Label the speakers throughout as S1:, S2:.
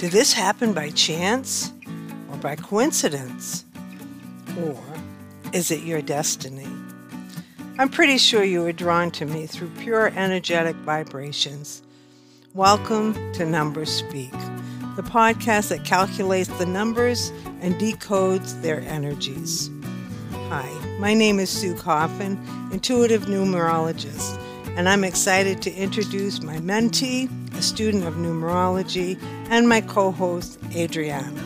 S1: Did this happen by chance or by coincidence? Or is it your destiny? I'm pretty sure you were drawn to me through pure energetic vibrations. Welcome to Numbers Speak, the podcast that calculates the numbers and decodes their energies. Hi, my name is Sue Coffin, intuitive numerologist, and I'm excited to introduce my mentee, a student of numerology, and my co host, Adriana.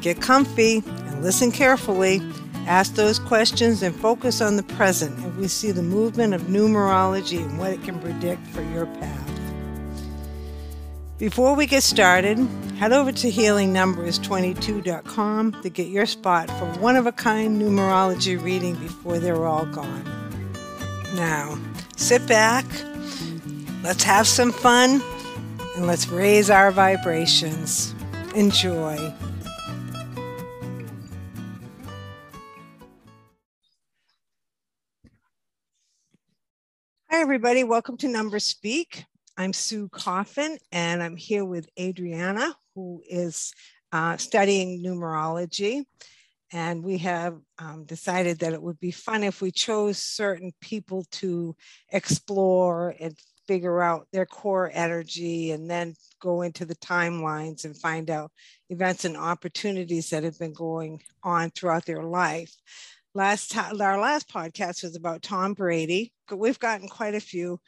S1: Get comfy and listen carefully. Ask those questions and focus on the present as we see the movement of numerology and what it can predict for your path. Before we get started, head over to healingnumbers22.com to get your spot for one of a kind numerology reading before they're all gone. Now, sit back, let's have some fun, and let's raise our vibrations. Enjoy. Hi, everybody. Welcome to Number Speak. I'm Sue Coffin, and I'm here with Adriana, who is uh, studying numerology. And we have um, decided that it would be fun if we chose certain people to explore and figure out their core energy and then go into the timelines and find out events and opportunities that have been going on throughout their life. Last time, our last podcast was about Tom Brady. But we've gotten quite a few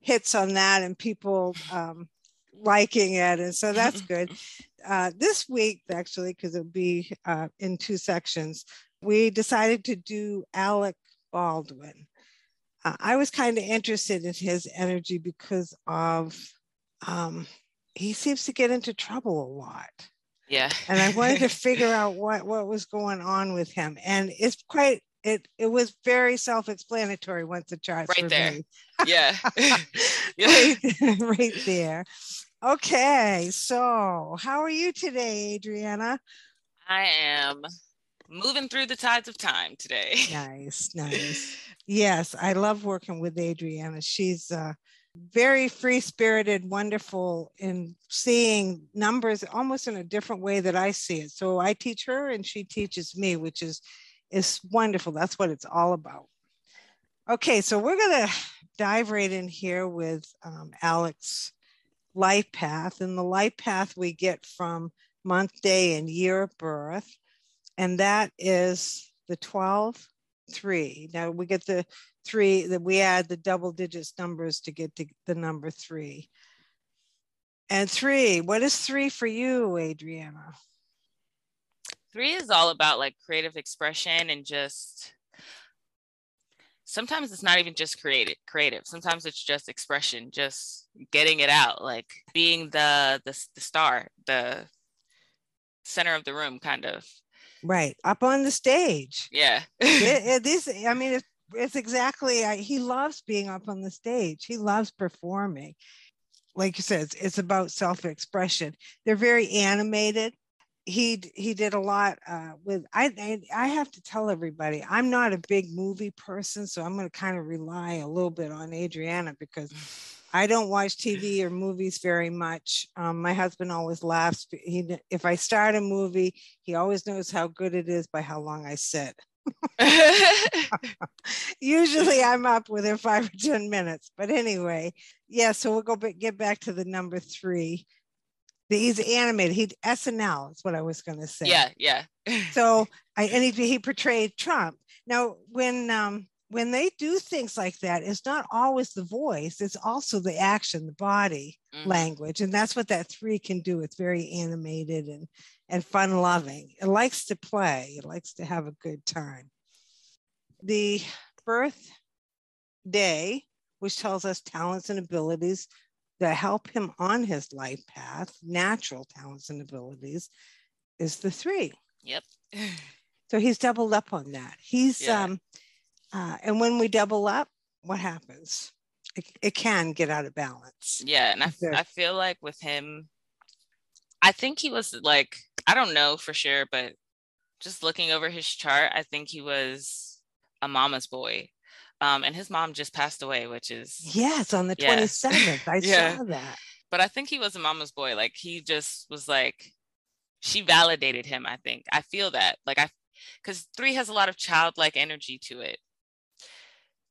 S1: hits on that and people um, liking it. And so that's good. Uh, this week, actually, because it'll be uh, in two sections, we decided to do Alec Baldwin. Uh, I was kind of interested in his energy because of um, he seems to get into trouble a lot.
S2: Yeah.
S1: and I wanted to figure out what what was going on with him. And it's quite it it was very self-explanatory once the charts
S2: right there. yeah.
S1: right, right there. Okay, so how are you today, Adriana?
S2: I am moving through the tides of time today.
S1: Nice, nice. Yes, I love working with Adriana. She's uh, very free spirited, wonderful in seeing numbers almost in a different way that I see it. So I teach her and she teaches me, which is is wonderful. That's what it's all about. Okay, so we're gonna dive right in here with um, Alec's life path and the life path we get from month, day, and year of birth. And that is the 12, 3. Now we get the three that we add the double digits numbers to get to the number three. And three, what is three for you, Adriana?
S2: Three is all about like creative expression and just sometimes it's not even just creative creative sometimes it's just expression just getting it out like being the the, the star the center of the room kind of
S1: Right, up on the stage.
S2: yeah
S1: It- it- this, I mean, it's, it's exactly, I, he loves being up on the stage. He loves performing. Like you said, it's, it's about self expression. They're very animated. He he did a lot uh, with. I, I have to tell everybody I'm not a big movie person, so I'm going to kind of rely a little bit on Adriana because I don't watch TV or movies very much. Um, my husband always laughs. He, if I start a movie, he always knows how good it is by how long I sit. Usually I'm up within five or 10 minutes. But anyway, yeah, so we'll go get back to the number three. He's animated. He SNL is what I was going to say.
S2: yeah yeah
S1: So I and he, he portrayed Trump. Now, when um, when they do things like that, it's not always the voice; it's also the action, the body
S2: Mhm.
S1: language, and that's what that three can do. It's very animated and and fun loving. It likes to play. It likes to have a good time. The birth day, which tells us talents and abilities that help him on his life path, natural talents and abilities, is the three.
S2: yep
S1: So he's doubled up on that. He's
S2: Yeah.
S1: um uh, and when we double up, what happens? It, it can get out of balance.
S2: yeah and I,
S1: There-
S2: I feel like with him i think he was like i don't know for sure but just looking over his chart i think he was a mama's boy um, and his mom just passed away which is
S1: Yes, on the
S2: Yeah.
S1: 27th. I
S2: Yeah.
S1: saw that.
S2: but I think he was a mama's boy. Like he just was like, she validated him. I think I feel that like I, because three has a lot of childlike energy to it,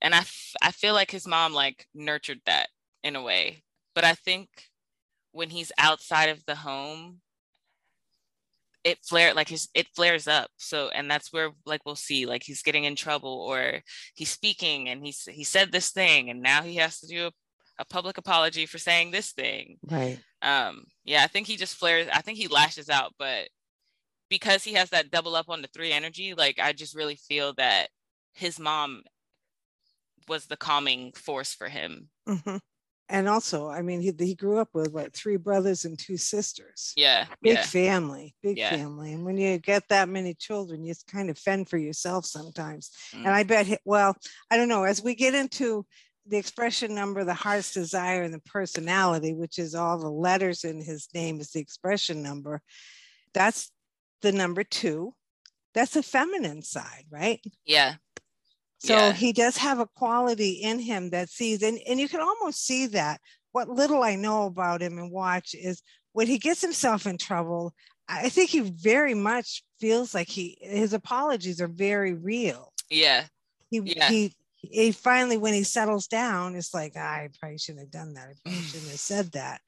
S2: and I f- I feel like his mom like nurtured that in a way. But I think when he's outside of the home, it flare like his it flares up so and that's where like we'll see like he's getting in trouble or he's speaking and he's he said this thing and now he has to do a, a public apology for saying this thing.
S1: Right.
S2: Um yeah i think he just flares i think he lashes out but because he has that double up on the three energy like i just really feel that his mom was the calming force for him.
S1: Mm-hmm and also, I mean, he, he grew up with what three brothers and two sisters.
S2: Yeah,
S1: big
S2: yeah.
S1: family, big
S2: Yeah.
S1: family. And when you get that many children, you kind of fend for yourself sometimes.
S2: Mm.
S1: And I bet, he, well, I don't know. As we get into the expression number, the heart's desire, and the personality, which is all the letters in his name, is the expression number. That's the number two. That's the feminine side, right?
S2: yeah,
S1: So
S2: Yeah.
S1: he does have a quality in him that sees, and, and you can almost see that. What little I know about him and watch is when he gets himself in trouble, I think he very much feels like he his apologies are very real.
S2: yeah,
S1: He
S2: Yeah.
S1: he he finally when he settles down, it's like I probably shouldn't have done that. I probably shouldn't have said that.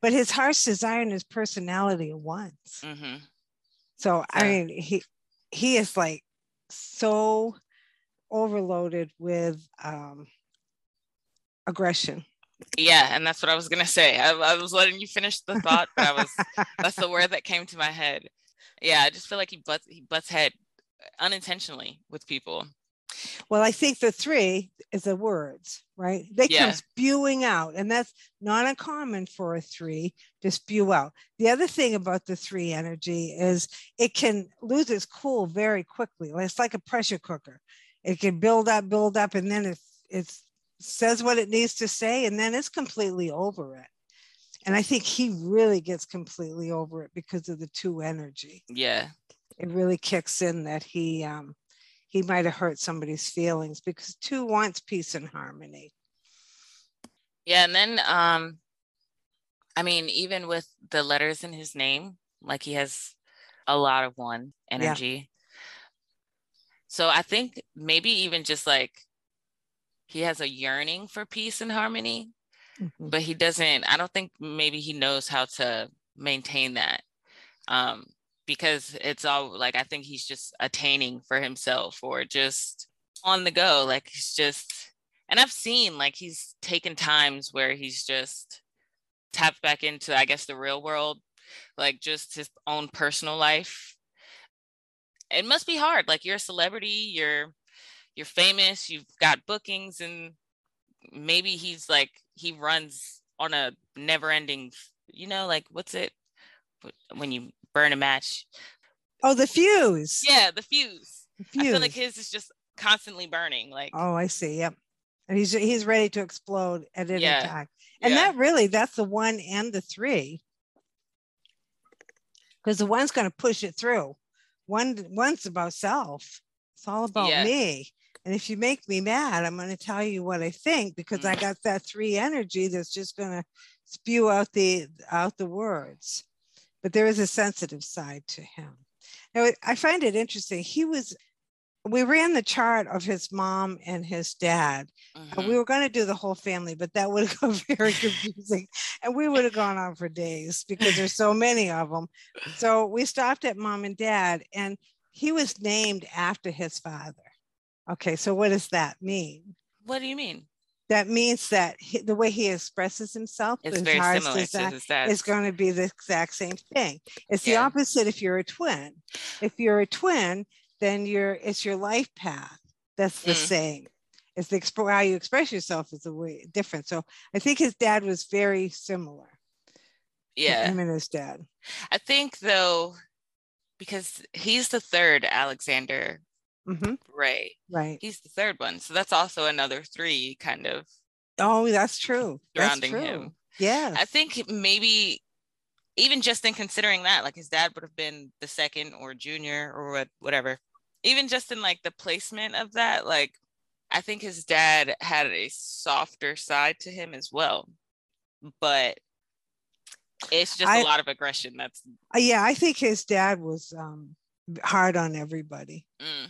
S1: But his heart's desire and his personality at once.
S2: hmm
S1: So I mean, he he is like so overloaded with um, aggression.
S2: yeah. And that's what I was gonna say. I, I was letting you finish the thought, but I was that's the word that came to my head. Yeah, I just feel like he butts he butts head unintentionally with people.
S1: well, I think the three is the words, right? They come spewing out, and that's not uncommon for a three to spew out. The other thing about the three energy is it can lose its cool very quickly. It's like a pressure cooker. It can build up, build up, and then it it says what it needs to say, and then it's completely over it. And I think he really gets completely over it because of the two energy.
S2: Yeah,
S1: It really kicks in that he um, he might have hurt somebody's feelings because two wants peace and harmony.
S2: yeah. And then um, I mean, even with the letters in his name, like he has a lot of one energy. So I think maybe even just like he has a yearning for peace and harmony,
S1: Mhm.
S2: but he doesn't, I don't think maybe he knows how to maintain that. Um, because it's all like I think he's just attaining for himself or just on the go. Like he's just and I've seen like he's taken times where he's just tapped back into, I guess, the real world, like just his own personal life. It must be hard. Like you're a celebrity, you're you're famous, you've got bookings, and maybe he's like he runs on a never-ending, you know, like what's it when you burn a match?
S1: Oh, the fuse.
S2: Yeah, the fuse.
S1: the
S2: I feel like his is just constantly burning. Like
S1: Oh, I see. Yep. And he's he's ready to explode at any
S2: Yeah.
S1: time. And
S2: yeah.
S1: that really, that's the one and the three. Because the one's going to push it through. One one's about self. It's all about
S2: Yeah.
S1: me. And if you make me mad, I'm going to tell you what I think because I
S2: Mm.
S1: got that three energy that's just going to spew out the out the words. But there is a sensitive side to him. Now, I find it interesting. He was we ran the chart of his mom and his dad uh,
S2: Mhm.
S1: We were going to do the whole family, but that would have got very confusing. And we would have gone on for days because there's so many of them. So we stopped at mom and dad, and he was named after his father. Okay, so what does that mean?
S2: What do you mean?
S1: That means that he, the way he expresses himself his
S2: very similar to his dad's.
S1: is going to be the exact same thing. It's the opposite if you're a twin. If you're a twin, then you're it's your life path that's the
S2: Mm.
S1: same. It's the exp- how you express yourself is a way different. So I think his dad was very similar.
S2: yeah.
S1: Him and his dad.
S2: I think though, because he's the third Alexander
S1: Mhm,
S2: Rae.
S1: Right.
S2: He's the third one. So that's also another three kind of
S1: Oh, that's true. That's
S2: surrounding
S1: true.
S2: him.
S1: Yes.
S2: I think maybe even just in considering that, like his dad would have been the second or junior or what, whatever. Even just in like the placement of that, like I think his dad had a softer side to him as well. But it's just I, a lot of aggression. That's
S1: uh, yeah. I think his dad was um, hard on everybody mm.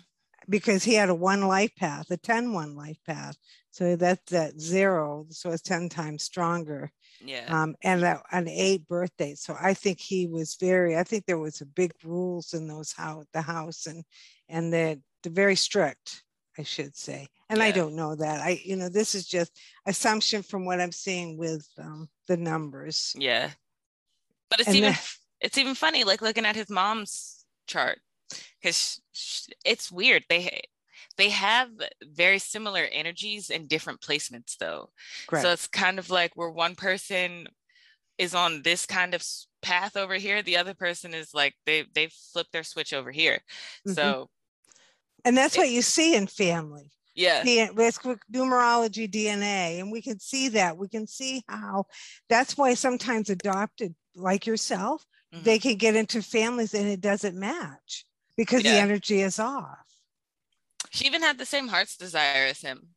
S1: because he had a one life path, a 10 one life path. So that's that zero. So it's 10 times stronger.
S2: Yeah.
S1: Um, and that, an eight birthday. So I think he was very, I think there was a big rules in those house, the house and, and the, the very strict, I should say. And yeah. I don't know that I, you know, this is just assumption from what I'm seeing with um, the numbers.
S2: Yeah. But it's and even, the, it's even funny, like looking at his mom's chart because it's weird. They, they have very similar energies in different placements though. Correct. So it's kind of like where one person is on this kind of path over here, the other person is like they they flip their switch over here. Mm-hmm. So
S1: and that's what you see in family.
S2: Yeah.
S1: It's numerology DNA. And we can see that. We can see how that's why sometimes adopted like yourself, mm-hmm. they can get into families and it doesn't match because yeah. the energy is off.
S2: She even had the same heart's desire as him.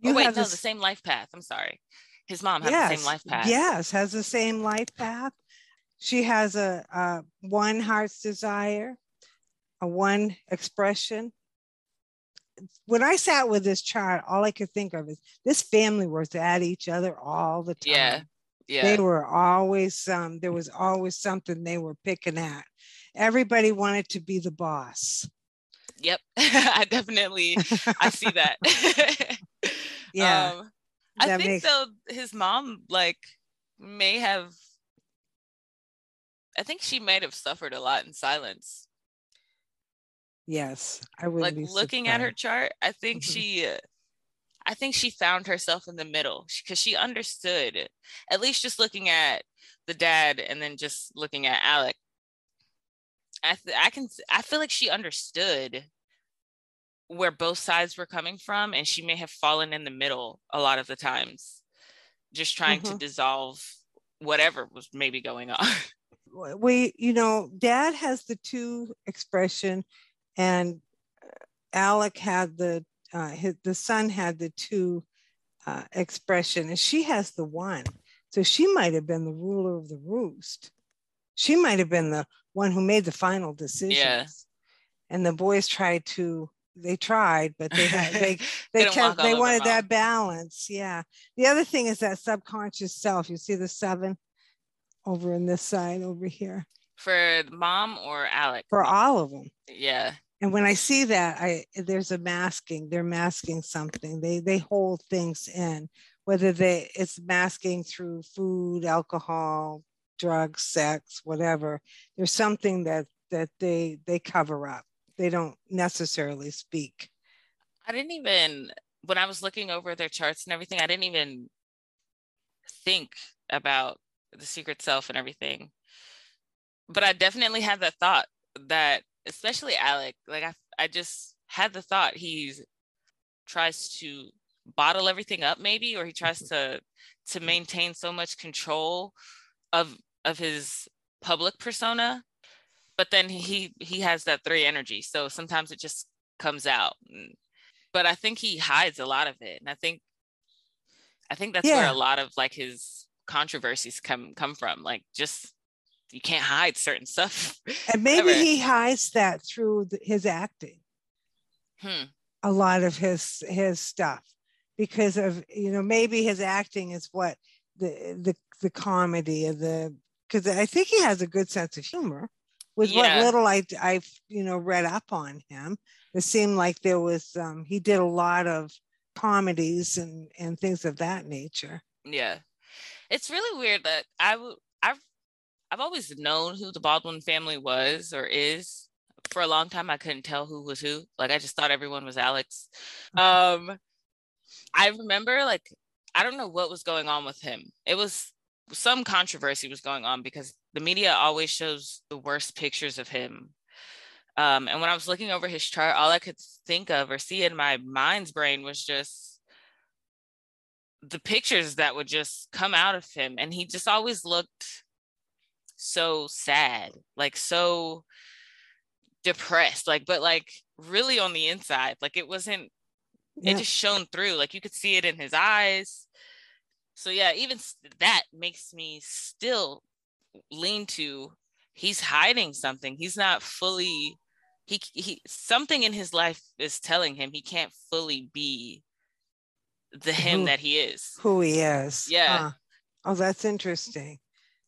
S2: You oh, wait, no, this... the same life path. I'm sorry. His mom had yes, the same life path.
S1: Yes, has the same life path. She has a, a one heart's desire, a one expression. When I sat with this child, all I could think of is this family was at each other all the time.
S2: Yeah. Yeah.
S1: They were always um, there was always something they were picking at. Everybody wanted to be the boss.
S2: Yep. I definitely I see that.
S1: yeah.
S2: Um, I that think makes... though his mom like may have I think she might have suffered a lot in silence.
S1: Yes, I would
S2: like looking at her chart. I think mm-hmm. she, uh, I think she found herself in the middle because she understood. At least just looking at the dad and then just looking at Alec, I th- I can I feel like she understood where both sides were coming from and she may have fallen in the middle a lot of the times just trying mm-hmm. to dissolve whatever was maybe going on
S1: we you know dad has the two expression and alec had the uh, his, the son had the two uh, expression and she has the one so she might have been the ruler of the roost she might have been the one who made the final decisions yeah. and the boys tried to they tried, but they had they they, they, kept, they wanted that balance. Yeah. The other thing is that subconscious self. You see the seven over in this side over here.
S2: For mom or Alec?
S1: For all of them.
S2: Yeah.
S1: And when I see that, I there's a masking. They're masking something. They they hold things in, whether they it's masking through food, alcohol, drugs, sex, whatever. There's something that that they they cover up they don't necessarily speak.
S2: I didn't even when I was looking over their charts and everything, I didn't even think about the secret self and everything. But I definitely had the thought that especially Alec, like I I just had the thought he tries to bottle everything up maybe or he tries mm-hmm. to to maintain so much control of of his public persona but then he he has that three energy so sometimes it just comes out mm, but i think he hides a lot of it and i think i think that's yeah. where a lot of like his controversies come come from like just you can't hide certain stuff
S1: and maybe he hides that through the, his acting
S2: hmm.
S1: a lot of his his stuff because of you know maybe his acting is what the the the comedy of the because i think he has a good sense of humor with yeah. what little I, I've you know read up on him, it seemed like there was um, he did a lot of comedies and and things of that nature.
S2: Yeah, it's really weird that I would I've I've always known who the Baldwin family was or is. For a long time, I couldn't tell who was who. Like I just thought everyone was Alex. Um, I remember like I don't know what was going on with him. It was some controversy was going on because the media always shows the worst pictures of him. Um, and when I was looking over his chart, all I could think of or see in my mind's brain was just the pictures that would just come out of him. And he just always looked so sad, like so depressed, like, but like really on the inside, like it wasn't, yeah. it just shone through. Like you could see it in his eyes So yeah, even that makes me still lean to he's hiding something. He's not fully he he something in his life is telling him he can't fully be the him who, that he is.
S1: Who he is.
S2: Yeah. Huh.
S1: Oh, that's interesting.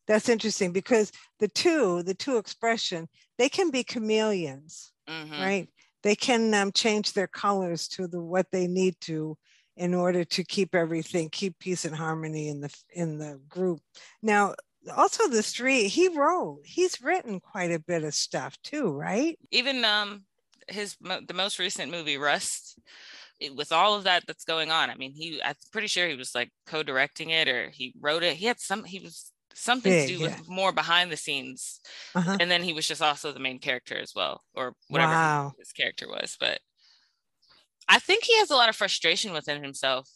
S1: That's interesting because the two, the two expression, they can be chameleons, mm-hmm. right? They can um, change their colors to the what they need to in order to keep everything, keep peace and harmony in the in the group. Now, also the street, he wrote, he's written quite a bit of stuff too, right?
S2: Even um his the most recent movie Rust with all of that that's going on. I mean, he I'm pretty sure he was like co-directing it or he wrote it. He had some he was something to do with more behind the scenes. Uh-huh. And then he was just also the main character as well, or whatever wow. his character was. But I think he has a lot of frustration within himself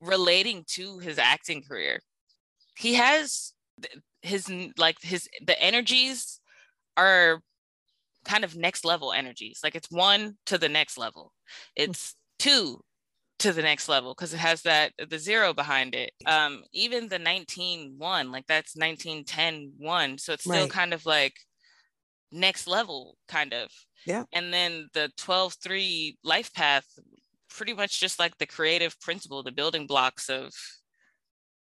S2: relating to his acting career. He has his like his the energies are kind of next level energies. Like it's one to the next level. It's two to the next level because it has that the zero behind it. Um, even the 19 one, like that's 1910 one. So it's still right. kind of like next level, kind of.
S1: Yeah.
S2: And then the 12 3 life path, pretty much just like the creative principle, the building blocks of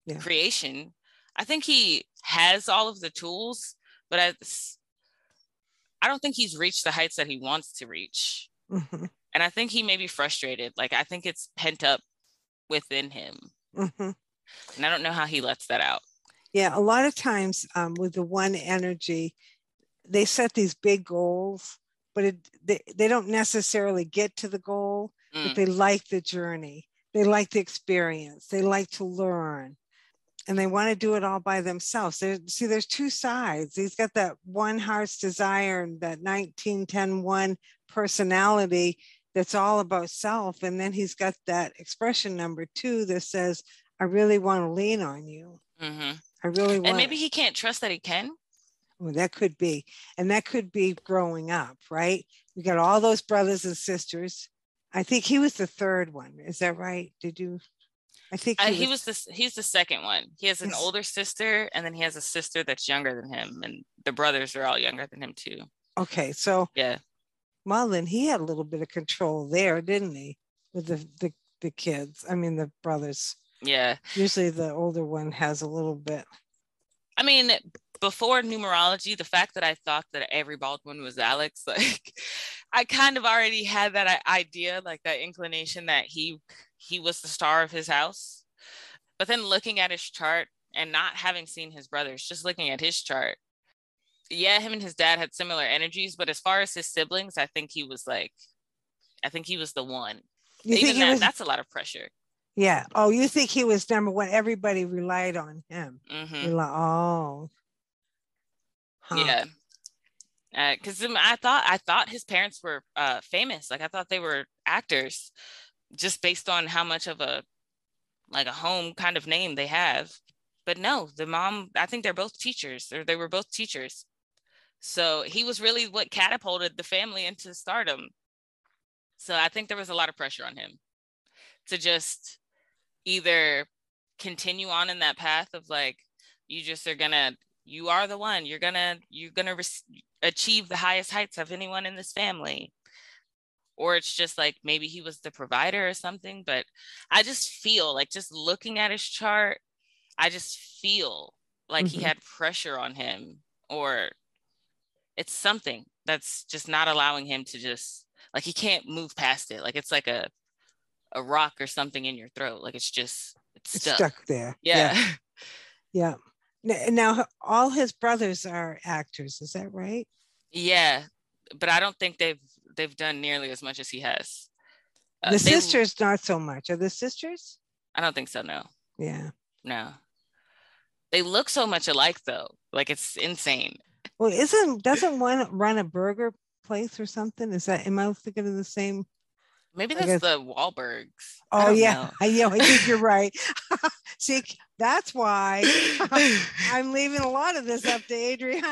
S2: yeah. creation. I think he has all of the tools, but I, I don't think he's reached the heights that he wants to reach. And I think he may be frustrated. Like, I think it's pent up within him. Mm-hmm. And I don't know how he lets that out.
S1: Yeah, a lot of times um, with the one energy, they set these big goals, but it, they, they don't necessarily get to the goal, mm. but they like the journey. They like the experience. They like to learn and they want to do it all by themselves. There, see, there's two sides. He's got that one heart's desire and that 1910 one personality that's all about self. And then he's got that expression number two that says, I really want to lean on you. Mm-hmm. I really want.
S2: And maybe he can't trust that he can.
S1: Well, that could be. And that could be growing up, right? We got all those brothers and sisters. I think he was the third one. Is that right? Did you? I think
S2: he, uh, was, he was the he's the second one. He has an older sister, and then he has a sister that's younger than him, and the brothers are all younger than him too.
S1: Okay, so
S2: yeah,
S1: then he had a little bit of control there, didn't he? With the, the, the kids, I mean, the brothers.
S2: Yeah.
S1: Usually the older one has a little bit.
S2: I mean, before numerology, the fact that I thought that every Baldwin was Alex, like I kind of already had that idea, like that inclination that he he was the star of his house. But then looking at his chart and not having seen his brothers, just looking at his chart, yeah, him and his dad had similar energies, but as far as his siblings, I think he was like, I think he was the one. You Even that, was, that's a lot of pressure.
S1: Yeah. Oh, you think he was number one? Everybody relied on him. Mm-hmm. Like, oh.
S2: Huh. Yeah. Because uh, I thought I thought his parents were uh, famous. Like I thought they were actors, just based on how much of a like a home kind of name they have. But no, the mom. I think they're both teachers, or they were both teachers. So he was really what catapulted the family into stardom. So I think there was a lot of pressure on him to just either continue on in that path of like you just are gonna you are the one you're gonna you're gonna re- achieve the highest heights of anyone in this family or it's just like maybe he was the provider or something but i just feel like just looking at his chart i just feel like mm-hmm. he had pressure on him or it's something that's just not allowing him to just like he can't move past it. Like it's like a a rock or something in your throat. Like it's just it's stuck,
S1: it's stuck there.
S2: Yeah.
S1: yeah. yeah. Now all his brothers are actors, is that right?
S2: Yeah, but I don't think they've they've done nearly as much as he has.
S1: Uh, the sisters not so much. Are the sisters?
S2: I don't think so. No.
S1: Yeah.
S2: No. They look so much alike though. Like it's insane.
S1: Well, isn't doesn't one run a burger place or something? Is that am I thinking of the same?
S2: Maybe that's the Wahlbergs.
S1: Oh yeah, I, yeah, I think you're right. See, that's why I'm leaving a lot of this up to Adrian.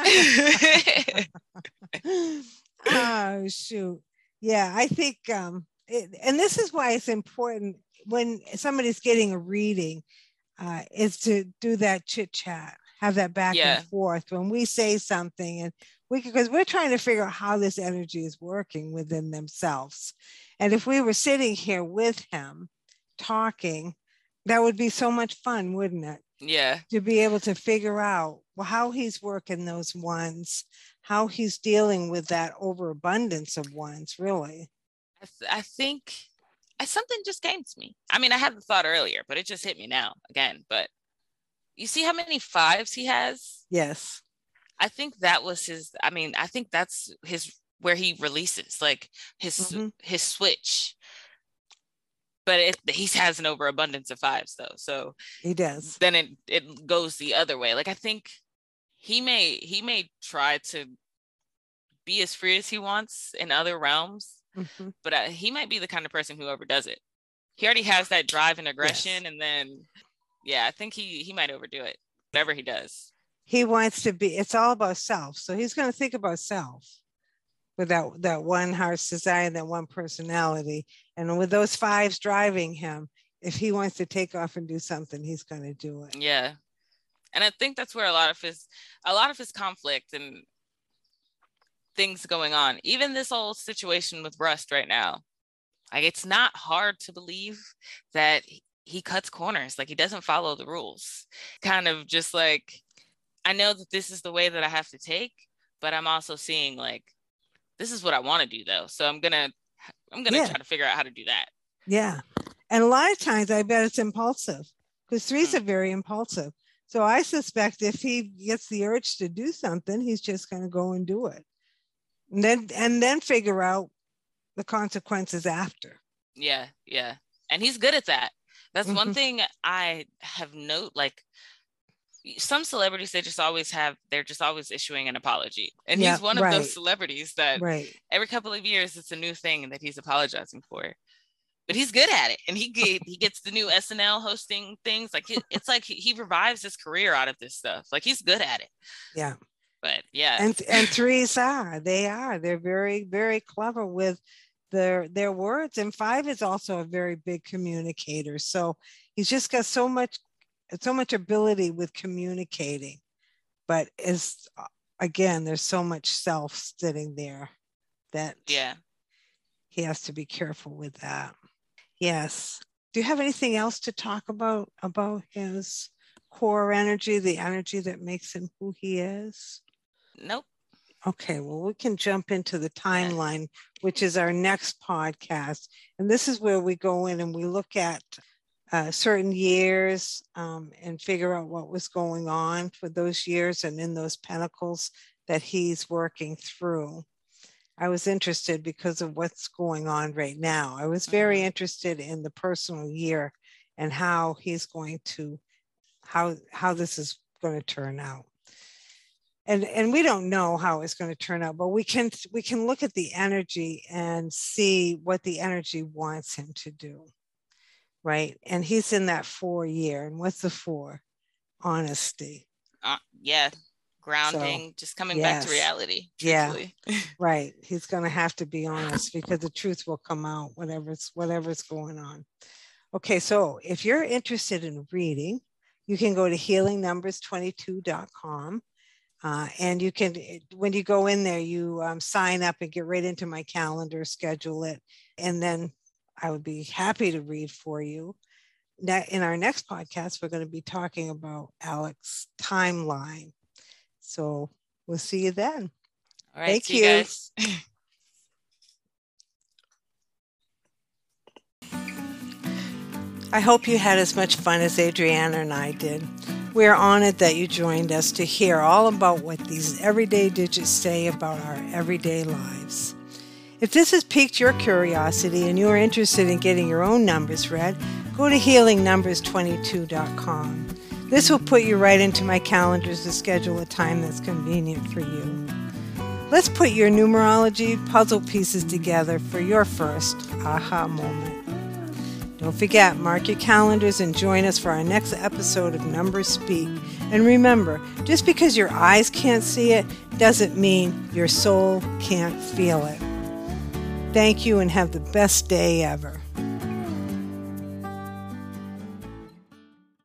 S1: oh shoot, yeah, I think, um, it, and this is why it's important when somebody's getting a reading. uh, is to do that chit chat, have that back yeah. and forth when we say something, and we because we're trying to figure out how this energy is working within themselves. And if we were sitting here with him talking, that would be so much fun, wouldn't it?
S2: Yeah.
S1: To be able to figure out well, how he's working those ones, how he's dealing with that overabundance of ones, really.
S2: I, th- I think I, something just came to me. I mean, I had the thought earlier, but it just hit me now again. But you see how many fives he has?
S1: Yes.
S2: I think that was his. I mean, I think that's his where he releases like his mm-hmm. his switch. But it, he has an overabundance of fives though, so
S1: he does.
S2: Then it it goes the other way. Like I think he may he may try to be as free as he wants in other realms, mm-hmm. but uh, he might be the kind of person who overdoes it. He already has that drive and aggression, yes. and then yeah, I think he he might overdo it. Whatever he does,
S1: he wants to be. It's all about self, so he's going to think about self with that that one heart desire, that one personality, and with those fives driving him. If he wants to take off and do something, he's going to do it.
S2: Yeah, and i think that's where a lot of his a lot of his conflict and things going on even this whole situation with rust right now like it's not hard to believe that he cuts corners like he doesn't follow the rules kind of just like i know that this is the way that i have to take but i'm also seeing like this is what i want to do though so i'm gonna i'm gonna yeah. try to figure out how to do that
S1: yeah and a lot of times i bet it's impulsive because threes mm-hmm. are very impulsive so I suspect if he gets the urge to do something, he's just going to go and do it. And then and then figure out the consequences after.
S2: Yeah, yeah. And he's good at that. That's mm-hmm. one thing I have note like some celebrities they just always have they're just always issuing an apology. And yeah, he's one of right. those celebrities that right. every couple of years it's a new thing that he's apologizing for. But he's good at it and he get, he gets the new SNL hosting things. Like it's like he, he revives his career out of this stuff. Like he's good at it.
S1: Yeah.
S2: But yeah.
S1: And and threes are they are. They're very very clever with their their words and five is also a very big communicator so he's just got so much so much ability with communicating but is uh, again there's so much self sitting there that
S2: yeah
S1: he has to be careful with that Yes. Do you have anything else to talk about about his core energy, the energy that makes him who he is?
S2: Nope.
S1: Okay, well, we can jump into the timeline, which is our next podcast. And this is where we go in and we look at uh, certain years um, and figure out what was going on for those years and in those pinnacles that he's working through. I was interested because of what's going on right now. I was very mm-hmm. interested in the personal year and how he's going to how how this is going to turn out. And and we don't know how it's going to turn out, but we can we can look at the energy and see what the energy wants him to do. Right? And he's in that 4 year. And what's the 4? Honesty.
S2: Uh, yeah, grounding, so, just coming yes. back to reality.
S1: Truthfully. Yeah, right. He's going to have to be honest because the truth will come out, whatever's whatever's going on. Okay, so if you're interested in reading, you can go to healingnumbers22.com. Uh, and you can, when you go in there, you um, sign up and get right into my calendar, schedule it, and then I would be happy to read for you. Now, in our next podcast, we're going to be talking about Alec's timeline so we'll see you then.
S2: All right. Thank you. you
S1: I hope you had as much fun as Adriana and I did. We are honored that you joined us to hear all about what these everyday digits say about our everyday lives. If this has piqued your curiosity and you are interested in getting your own numbers read, go to healingnumbers22.com. This will put you right into my calendars to schedule a time that's convenient for you. Let's put your numerology puzzle pieces together for your first aha moment. Don't forget, mark your calendars and join us for our next episode of Numbers Speak. And remember, just because your eyes can't see it doesn't mean your soul can't feel it. Thank you and have the best day ever.